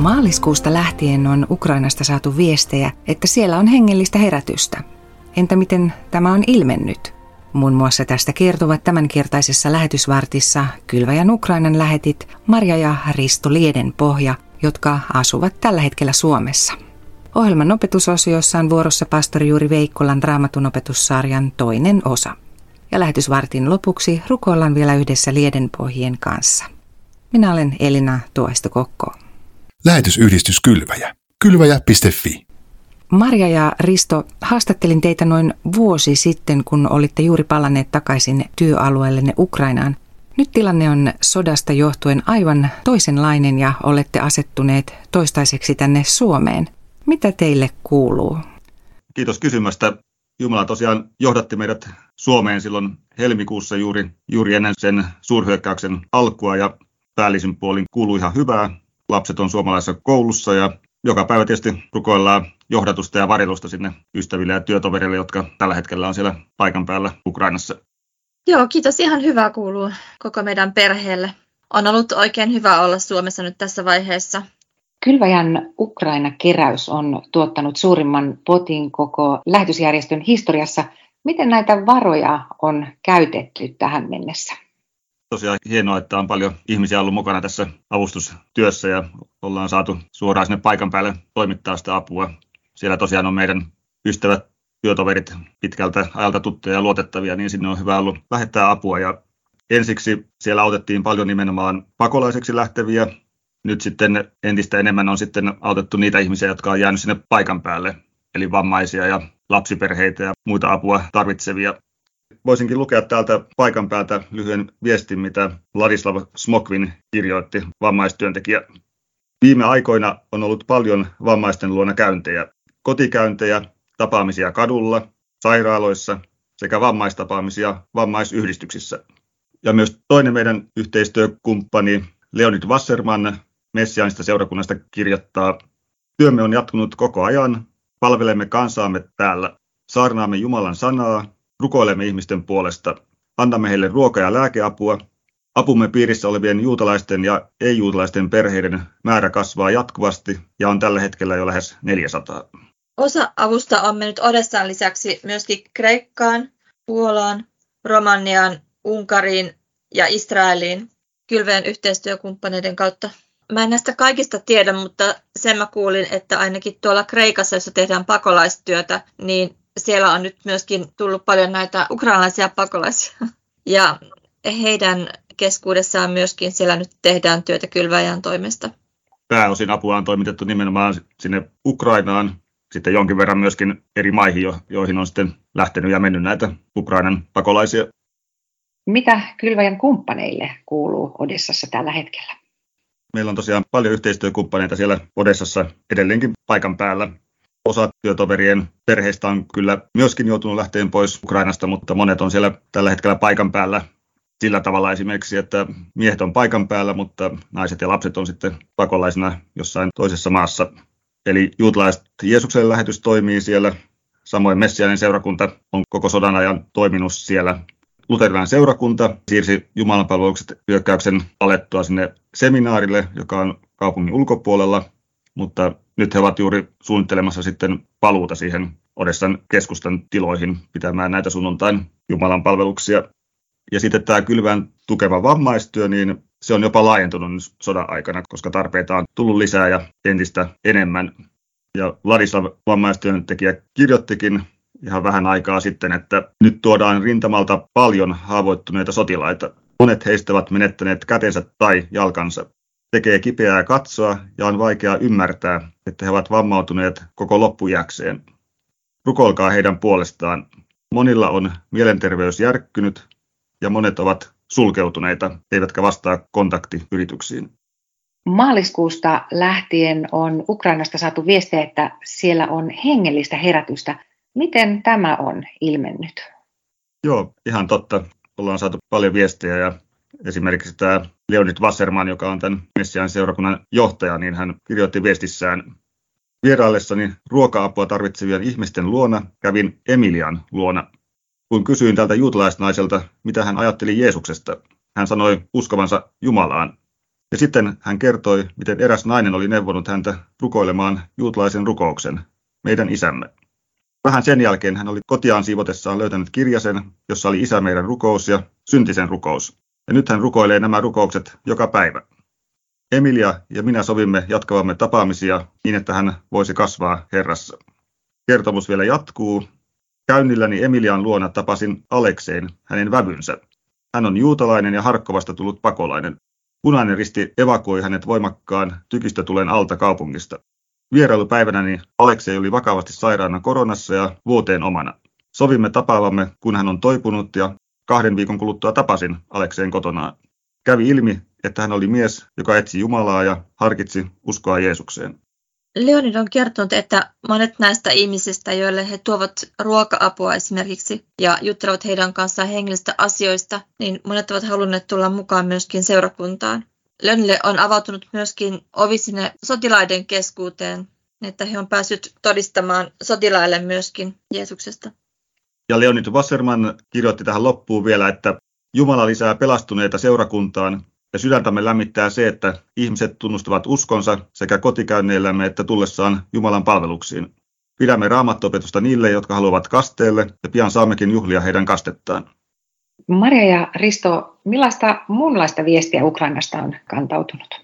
Maaliskuusta lähtien on Ukrainasta saatu viestejä, että siellä on hengellistä herätystä. Entä miten tämä on ilmennyt? Muun muassa tästä kertovat tämänkertaisessa lähetysvartissa Kylväjän Ukrainan lähetit Marja ja Risto Lieden pohja, jotka asuvat tällä hetkellä Suomessa. Ohjelman opetusosiossa on vuorossa pastori Juuri Veikkolan raamatun opetussarjan toinen osa. Ja lähetysvartin lopuksi rukoillaan vielä yhdessä Lieden pohjien kanssa. Minä olen Elina Tuoistokokko. Lähetysyhdistys Kylväjä. Kylväjä.fi Marja ja Risto, haastattelin teitä noin vuosi sitten, kun olitte juuri palanneet takaisin työalueellenne Ukrainaan. Nyt tilanne on sodasta johtuen aivan toisenlainen ja olette asettuneet toistaiseksi tänne Suomeen. Mitä teille kuuluu? Kiitos kysymästä. Jumala tosiaan johdatti meidät Suomeen silloin helmikuussa juuri, juuri ennen sen suurhyökkäyksen alkua ja päällisin puolin kuuluu ihan hyvää. Lapset on suomalaisessa koulussa ja joka päivä tietysti rukoillaan johdatusta ja varjelusta sinne ystäville ja työtoverille, jotka tällä hetkellä on siellä paikan päällä Ukrainassa. Joo, kiitos. Ihan hyvää kuuluu koko meidän perheelle. On ollut oikein hyvä olla Suomessa nyt tässä vaiheessa. Kylväjän Ukraina-keräys on tuottanut suurimman potin koko lähetysjärjestön historiassa. Miten näitä varoja on käytetty tähän mennessä? Tosiaan hienoa, että on paljon ihmisiä ollut mukana tässä avustustyössä ja ollaan saatu suoraan sinne paikan päälle toimittaa sitä apua. Siellä tosiaan on meidän ystävät, työtoverit pitkältä ajalta tuttuja ja luotettavia, niin sinne on hyvä ollut lähettää apua. Ja ensiksi siellä autettiin paljon nimenomaan pakolaiseksi lähteviä. Nyt sitten entistä enemmän on sitten autettu niitä ihmisiä, jotka on jäänyt sinne paikan päälle, eli vammaisia ja lapsiperheitä ja muita apua tarvitsevia voisinkin lukea täältä paikan päältä lyhyen viestin, mitä Ladislav Smokvin kirjoitti, vammaistyöntekijä. Viime aikoina on ollut paljon vammaisten luona käyntejä, kotikäyntejä, tapaamisia kadulla, sairaaloissa sekä vammaistapaamisia vammaisyhdistyksissä. Ja myös toinen meidän yhteistyökumppani Leonid Wasserman Messiaanista seurakunnasta kirjoittaa, Työmme on jatkunut koko ajan, palvelemme kansaamme täällä, saarnaamme Jumalan sanaa rukoilemme ihmisten puolesta, annamme heille ruoka- ja lääkeapua, apumme piirissä olevien juutalaisten ja ei-juutalaisten perheiden määrä kasvaa jatkuvasti ja on tällä hetkellä jo lähes 400. Osa avusta on mennyt Odessaan lisäksi myöskin Kreikkaan, Puolaan, Romaniaan, Unkariin ja Israeliin kylveen yhteistyökumppaneiden kautta. Mä en näistä kaikista tiedä, mutta sen mä kuulin, että ainakin tuolla Kreikassa, jossa tehdään pakolaistyötä, niin siellä on nyt myöskin tullut paljon näitä ukrainalaisia pakolaisia. Ja heidän keskuudessaan myöskin siellä nyt tehdään työtä kylväjän toimesta. Pääosin apua on toimitettu nimenomaan sinne Ukrainaan, sitten jonkin verran myöskin eri maihin, joihin on sitten lähtenyt ja mennyt näitä Ukrainan pakolaisia. Mitä kylväjän kumppaneille kuuluu Odessassa tällä hetkellä? Meillä on tosiaan paljon yhteistyökumppaneita siellä Odessassa edelleenkin paikan päällä. Osa työtoverien perheistä on kyllä myöskin joutunut lähteen pois Ukrainasta, mutta monet on siellä tällä hetkellä paikan päällä sillä tavalla esimerkiksi, että miehet on paikan päällä, mutta naiset ja lapset on sitten pakolaisina jossain toisessa maassa. Eli juutalaiset Jeesuksen lähetys toimii siellä, samoin Messiainen seurakunta on koko sodan ajan toiminut siellä. Luterilainen seurakunta siirsi jumalanpalvelukset hyökkäyksen alettua sinne seminaarille, joka on kaupungin ulkopuolella, mutta nyt he ovat juuri suunnittelemassa sitten paluuta siihen Odessan keskustan tiloihin pitämään näitä sunnuntain Jumalan palveluksia. Ja sitten tämä kylvän tukeva vammaistyö, niin se on jopa laajentunut sodan aikana, koska tarpeita on tullut lisää ja entistä enemmän. Ja Vladislav vammaistyöntekijä kirjoittikin ihan vähän aikaa sitten, että nyt tuodaan rintamalta paljon haavoittuneita sotilaita. Monet heistä ovat menettäneet kätensä tai jalkansa. Tekee kipeää katsoa ja on vaikea ymmärtää, että he ovat vammautuneet koko loppujäkseen. Rukolkaa heidän puolestaan. Monilla on mielenterveys järkkynyt ja monet ovat sulkeutuneita, eivätkä vastaa kontaktiyrityksiin. Maaliskuusta lähtien on Ukrainasta saatu viestejä, että siellä on hengellistä herätystä. Miten tämä on ilmennyt? Joo, ihan totta. Ollaan saatu paljon viestejä ja esimerkiksi tämä Leonid Wasserman, joka on tämän Messiaan seurakunnan johtaja, niin hän kirjoitti viestissään Vieraillessani ruoka-apua tarvitsevien ihmisten luona kävin Emilian luona. Kun kysyin tältä juutalaisnaiselta, mitä hän ajatteli Jeesuksesta, hän sanoi uskovansa Jumalaan. Ja sitten hän kertoi, miten eräs nainen oli neuvonut häntä rukoilemaan juutalaisen rukouksen, meidän isämme. Vähän sen jälkeen hän oli kotiaan siivotessaan löytänyt kirjasen, jossa oli isä meidän rukous ja syntisen rukous. Ja nyt hän rukoilee nämä rukoukset joka päivä. Emilia ja minä sovimme jatkavamme tapaamisia niin, että hän voisi kasvaa Herrassa. Kertomus vielä jatkuu. Käynnilläni Emilian luona tapasin Aleksein, hänen vävynsä. Hän on juutalainen ja Harkkovasta tullut pakolainen. Punainen risti evakuoi hänet voimakkaan tykistötulen alta kaupungista. Vierailupäivänäni Aleksei oli vakavasti sairaana koronassa ja vuoteen omana. Sovimme tapaavamme, kun hän on toipunut ja kahden viikon kuluttua tapasin Alekseen kotonaan. Kävi ilmi, että hän oli mies, joka etsi Jumalaa ja harkitsi uskoa Jeesukseen. Leonid on kertonut, että monet näistä ihmisistä, joille he tuovat ruoka-apua esimerkiksi ja juttelevat heidän kanssaan hengellistä asioista, niin monet ovat halunneet tulla mukaan myöskin seurakuntaan. Leonille on avautunut myöskin ovi sinne sotilaiden keskuuteen, että he on päässyt todistamaan sotilaille myöskin Jeesuksesta. Ja Leonid Wasserman kirjoitti tähän loppuun vielä, että Jumala lisää pelastuneita seurakuntaan ja sydäntämme lämmittää se, että ihmiset tunnustavat uskonsa sekä kotikäynneillämme että tullessaan Jumalan palveluksiin. Pidämme raamattopetusta niille, jotka haluavat kasteelle, ja pian saammekin juhlia heidän kastettaan. Maria ja Risto, millaista muunlaista viestiä Ukrainasta on kantautunut?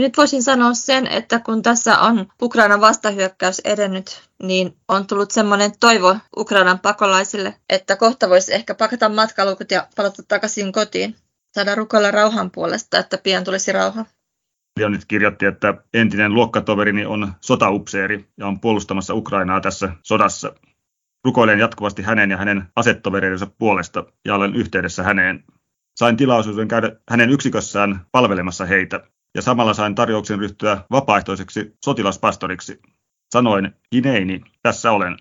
Nyt voisin sanoa sen, että kun tässä on Ukrainan vastahyökkäys edennyt, niin on tullut semmoinen toivo Ukrainan pakolaisille, että kohta voisi ehkä pakata matkalukut ja palata takaisin kotiin saada rukoilla rauhan puolesta, että pian tulisi rauha. nyt kirjoitti, että entinen luokkatoverini on sotaupseeri ja on puolustamassa Ukrainaa tässä sodassa. Rukoilen jatkuvasti hänen ja hänen asettoveriensa puolesta ja olen yhteydessä häneen. Sain tilaisuuden käydä hänen yksikössään palvelemassa heitä ja samalla sain tarjouksen ryhtyä vapaaehtoiseksi sotilaspastoriksi. Sanoin, Hineini, tässä olen.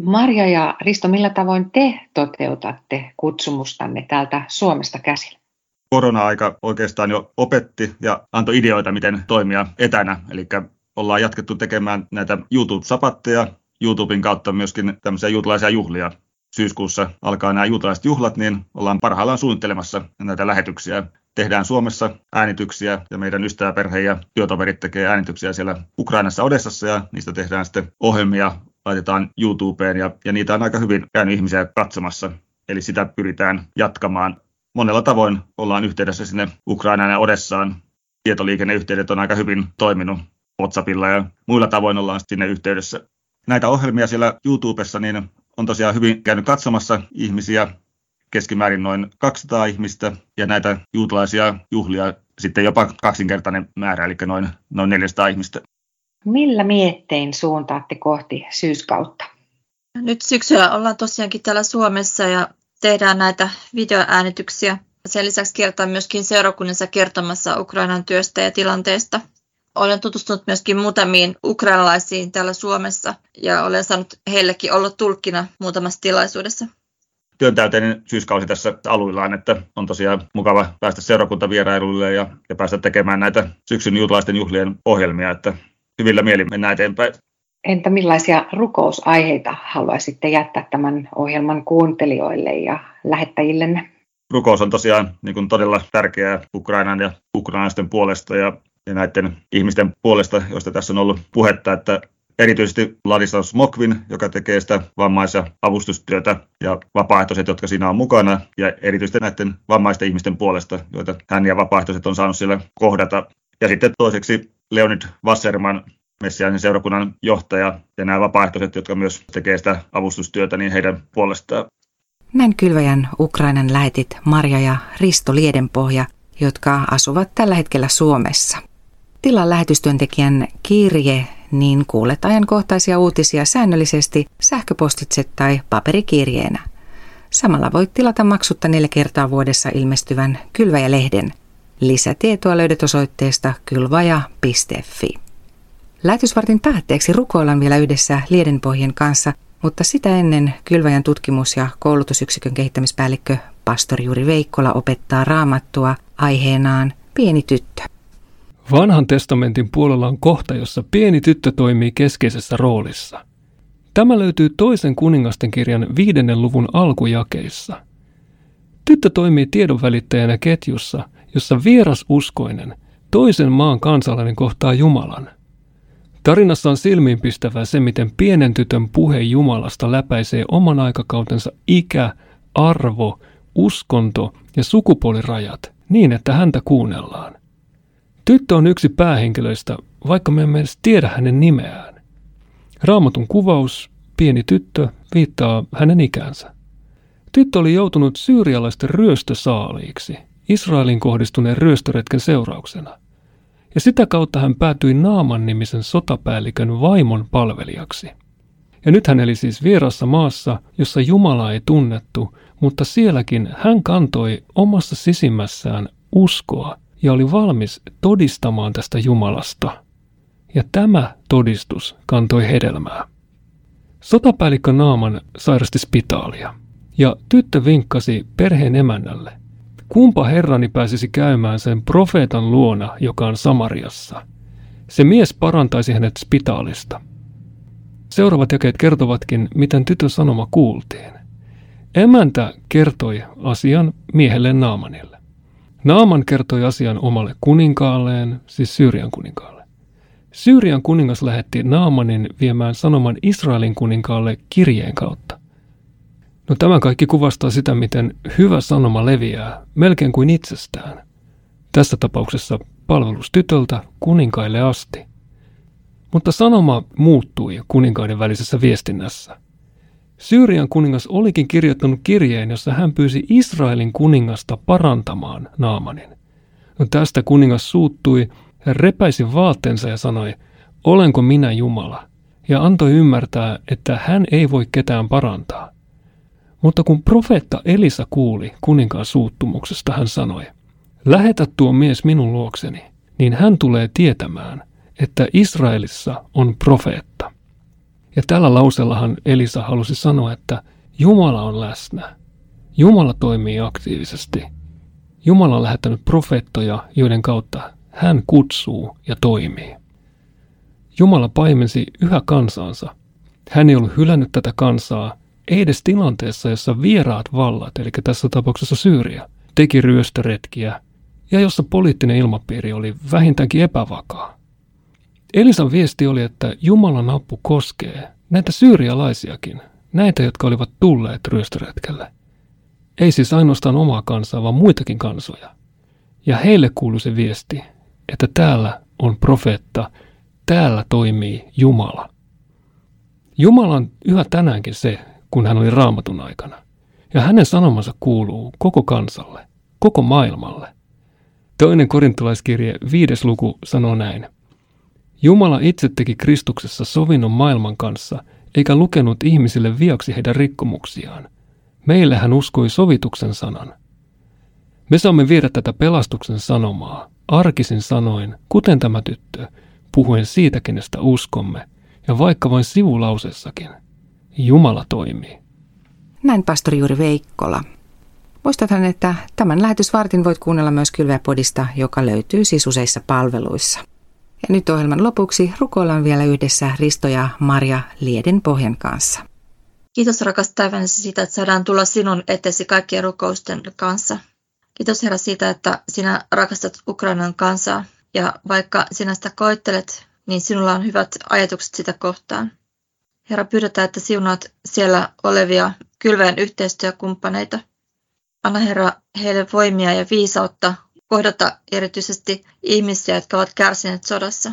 Marja ja Risto, millä tavoin te toteutatte kutsumustanne täältä Suomesta käsin? korona-aika oikeastaan jo opetti ja antoi ideoita, miten toimia etänä. Eli ollaan jatkettu tekemään näitä YouTube-sapatteja, YouTuben kautta myöskin tämmöisiä juutalaisia juhlia. Syyskuussa alkaa nämä juutalaiset juhlat, niin ollaan parhaillaan suunnittelemassa näitä lähetyksiä. Tehdään Suomessa äänityksiä ja meidän ystäväperhe ja työtoverit tekee äänityksiä siellä Ukrainassa Odessassa ja niistä tehdään sitten ohjelmia, laitetaan YouTubeen ja, ja niitä on aika hyvin käynyt ihmisiä katsomassa. Eli sitä pyritään jatkamaan monella tavoin ollaan yhteydessä sinne Ukrainaan ja Odessaan. Tietoliikenneyhteydet on aika hyvin toiminut WhatsAppilla ja muilla tavoin ollaan sinne yhteydessä. Näitä ohjelmia siellä YouTubessa niin on tosiaan hyvin käynyt katsomassa ihmisiä, keskimäärin noin 200 ihmistä, ja näitä juutalaisia juhlia sitten jopa kaksinkertainen määrä, eli noin, noin 400 ihmistä. Millä miettein suuntaatte kohti syyskautta? Nyt syksyllä ollaan tosiaankin täällä Suomessa ja tehdään näitä videoäänityksiä. Sen lisäksi kertaa myöskin seurakunnassa kertomassa Ukrainan työstä ja tilanteesta. Olen tutustunut myöskin muutamiin ukrainalaisiin täällä Suomessa ja olen saanut heillekin olla tulkkina muutamassa tilaisuudessa työntäyteinen syyskausi tässä aluillaan, että on tosiaan mukava päästä seurakuntavierailuille ja, ja päästä tekemään näitä syksyn juutalaisten juhlien ohjelmia, että hyvillä mielin mennään eteenpäin. Entä millaisia rukousaiheita haluaisitte jättää tämän ohjelman kuuntelijoille ja lähettäjillenne? Rukous on tosiaan niin kuin todella tärkeää Ukrainan ja ukrainaisten puolesta ja, ja näiden ihmisten puolesta, joista tässä on ollut puhetta, että erityisesti Ladislaus Mokvin, joka tekee sitä vammais- ja avustustyötä, ja vapaaehtoiset, jotka siinä on mukana, ja erityisesti näiden vammaisten ihmisten puolesta, joita hän ja vapaaehtoiset on saanut siellä kohdata. Ja sitten toiseksi Leonid Wasserman, Messiaanin seurakunnan johtaja ja nämä vapaaehtoiset, jotka myös tekee sitä avustustyötä, niin heidän puolestaan. Näin kylväjän Ukrainan lähetit Marja ja Risto Liedenpohja, jotka asuvat tällä hetkellä Suomessa. Tilaa lähetystyöntekijän kirje, niin kuulet ajankohtaisia uutisia säännöllisesti sähköpostitse tai paperikirjeenä. Samalla voit tilata maksutta neljä kertaa vuodessa ilmestyvän Kylväjä-lehden. Lisätietoa löydät osoitteesta kylvaja.fi. Lähetysvartin päätteeksi rukoillaan vielä yhdessä Liedenpohjien kanssa, mutta sitä ennen Kylväjän tutkimus- ja koulutusyksikön kehittämispäällikkö pastori Juri Veikkola opettaa raamattua aiheenaan Pieni tyttö. Vanhan testamentin puolella on kohta, jossa pieni tyttö toimii keskeisessä roolissa. Tämä löytyy toisen kuningasten kirjan viidennen luvun alkujakeissa. Tyttö toimii tiedonvälittäjänä ketjussa, jossa vieras uskoinen toisen maan kansalainen kohtaa Jumalan. Tarinassa on silmiinpistävää se, miten pienen tytön puhe Jumalasta läpäisee oman aikakautensa ikä, arvo, uskonto ja sukupuolirajat niin, että häntä kuunnellaan. Tyttö on yksi päähenkilöistä, vaikka me emme edes tiedä hänen nimeään. Raamatun kuvaus, pieni tyttö, viittaa hänen ikänsä. Tyttö oli joutunut syyrialaisten ryöstösaaliiksi, Israelin kohdistuneen ryöstöretken seurauksena. Ja sitä kautta hän päätyi Naaman nimisen sotapäällikön vaimon palvelijaksi. Ja nyt hän eli siis vierassa maassa, jossa Jumala ei tunnettu, mutta sielläkin hän kantoi omassa sisimmässään uskoa ja oli valmis todistamaan tästä Jumalasta. Ja tämä todistus kantoi hedelmää. Sotapäällikkö Naaman sairasti spitaalia, ja tyttö vinkkasi perheen emännälle. Kumpa herrani pääsisi käymään sen profeetan luona, joka on Samariassa. Se mies parantaisi hänet spitaalista. Seuraavat jakeet kertovatkin, miten tytön sanoma kuultiin. Emäntä kertoi asian miehelle Naamanille. Naaman kertoi asian omalle kuninkaalleen, siis Syyrian kuninkaalle. Syyrian kuningas lähetti Naamanin viemään sanoman Israelin kuninkaalle kirjeen kautta. No tämä kaikki kuvastaa sitä, miten hyvä sanoma leviää melkein kuin itsestään. Tässä tapauksessa palvelus tytöltä kuninkaille asti. Mutta sanoma muuttui kuninkaiden välisessä viestinnässä – Syyrian kuningas olikin kirjoittanut kirjeen, jossa hän pyysi Israelin kuningasta parantamaan Naamanin. No tästä kuningas suuttui ja repäisi vaatteensa ja sanoi, olenko minä Jumala? Ja antoi ymmärtää, että hän ei voi ketään parantaa. Mutta kun profeetta Elisa kuuli kuninkaan suuttumuksesta, hän sanoi, lähetä tuo mies minun luokseni, niin hän tulee tietämään, että Israelissa on profeetta. Ja tällä lausellahan Elisa halusi sanoa, että Jumala on läsnä. Jumala toimii aktiivisesti. Jumala on lähettänyt profeettoja, joiden kautta hän kutsuu ja toimii. Jumala paimensi yhä kansansa. Hän ei ollut hylännyt tätä kansaa, ei edes tilanteessa, jossa vieraat vallat, eli tässä tapauksessa Syyria, teki ryöstöretkiä ja jossa poliittinen ilmapiiri oli vähintäänkin epävakaa. Elisan viesti oli, että Jumalan apu koskee näitä syyrialaisiakin, näitä, jotka olivat tulleet ryöstöretkelle. Ei siis ainoastaan omaa kansaa, vaan muitakin kansoja. Ja heille kuului se viesti, että täällä on profeetta, täällä toimii Jumala. Jumala on yhä tänäänkin se, kun hän oli raamatun aikana. Ja hänen sanomansa kuuluu koko kansalle, koko maailmalle. Toinen korintolaiskirje, viides luku, sanoo näin – Jumala itse teki Kristuksessa sovinnon maailman kanssa, eikä lukenut ihmisille viaksi heidän rikkomuksiaan. Meille hän uskoi sovituksen sanan. Me saamme viedä tätä pelastuksen sanomaa, arkisin sanoin, kuten tämä tyttö, puhuen siitä, kenestä uskomme, ja vaikka vain sivulausessakin. Jumala toimii. Näin pastori Juuri Veikkola. Muistathan, että tämän lähetysvartin voit kuunnella myös Kylväpodista, joka löytyy siis useissa palveluissa. Ja nyt ohjelman lopuksi rukoillaan vielä yhdessä Risto ja Maria Lieden pohjan kanssa. Kiitos rakas taivannessa siitä, että saadaan tulla sinun etesi kaikkien rukousten kanssa. Kiitos Herra siitä, että sinä rakastat Ukrainan kansaa ja vaikka sinä sitä koettelet, niin sinulla on hyvät ajatukset sitä kohtaan. Herra, pyydetään, että siunaat siellä olevia kylveen yhteistyökumppaneita. Anna Herra heille voimia ja viisautta kohdata erityisesti ihmisiä, jotka ovat kärsineet sodassa.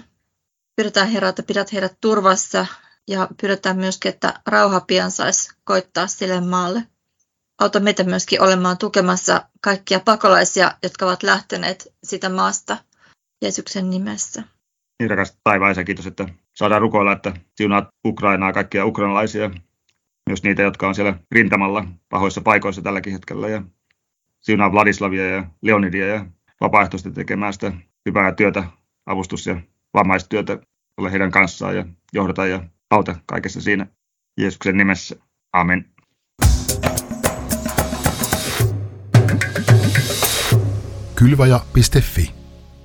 Pyydetään Herra, että pidät heidät turvassa ja pyydetään myöskin, että rauha pian saisi koittaa sille maalle. Auta meitä myöskin olemaan tukemassa kaikkia pakolaisia, jotka ovat lähteneet sitä maasta Jeesuksen nimessä. Niin rakas taivaisa, kiitos, että saadaan rukoilla, että siunaat Ukrainaa, kaikkia ukrainalaisia, myös niitä, jotka on siellä rintamalla pahoissa paikoissa tälläkin hetkellä. Ja siunaa Vladislavia ja Leonidia ja vapaaehtoisesti tekemään sitä hyvää työtä, avustus- ja vammaistyötä, ole heidän kanssaan ja johdata ja auta kaikessa siinä Jeesuksen nimessä. Amen. Kylvaja.fi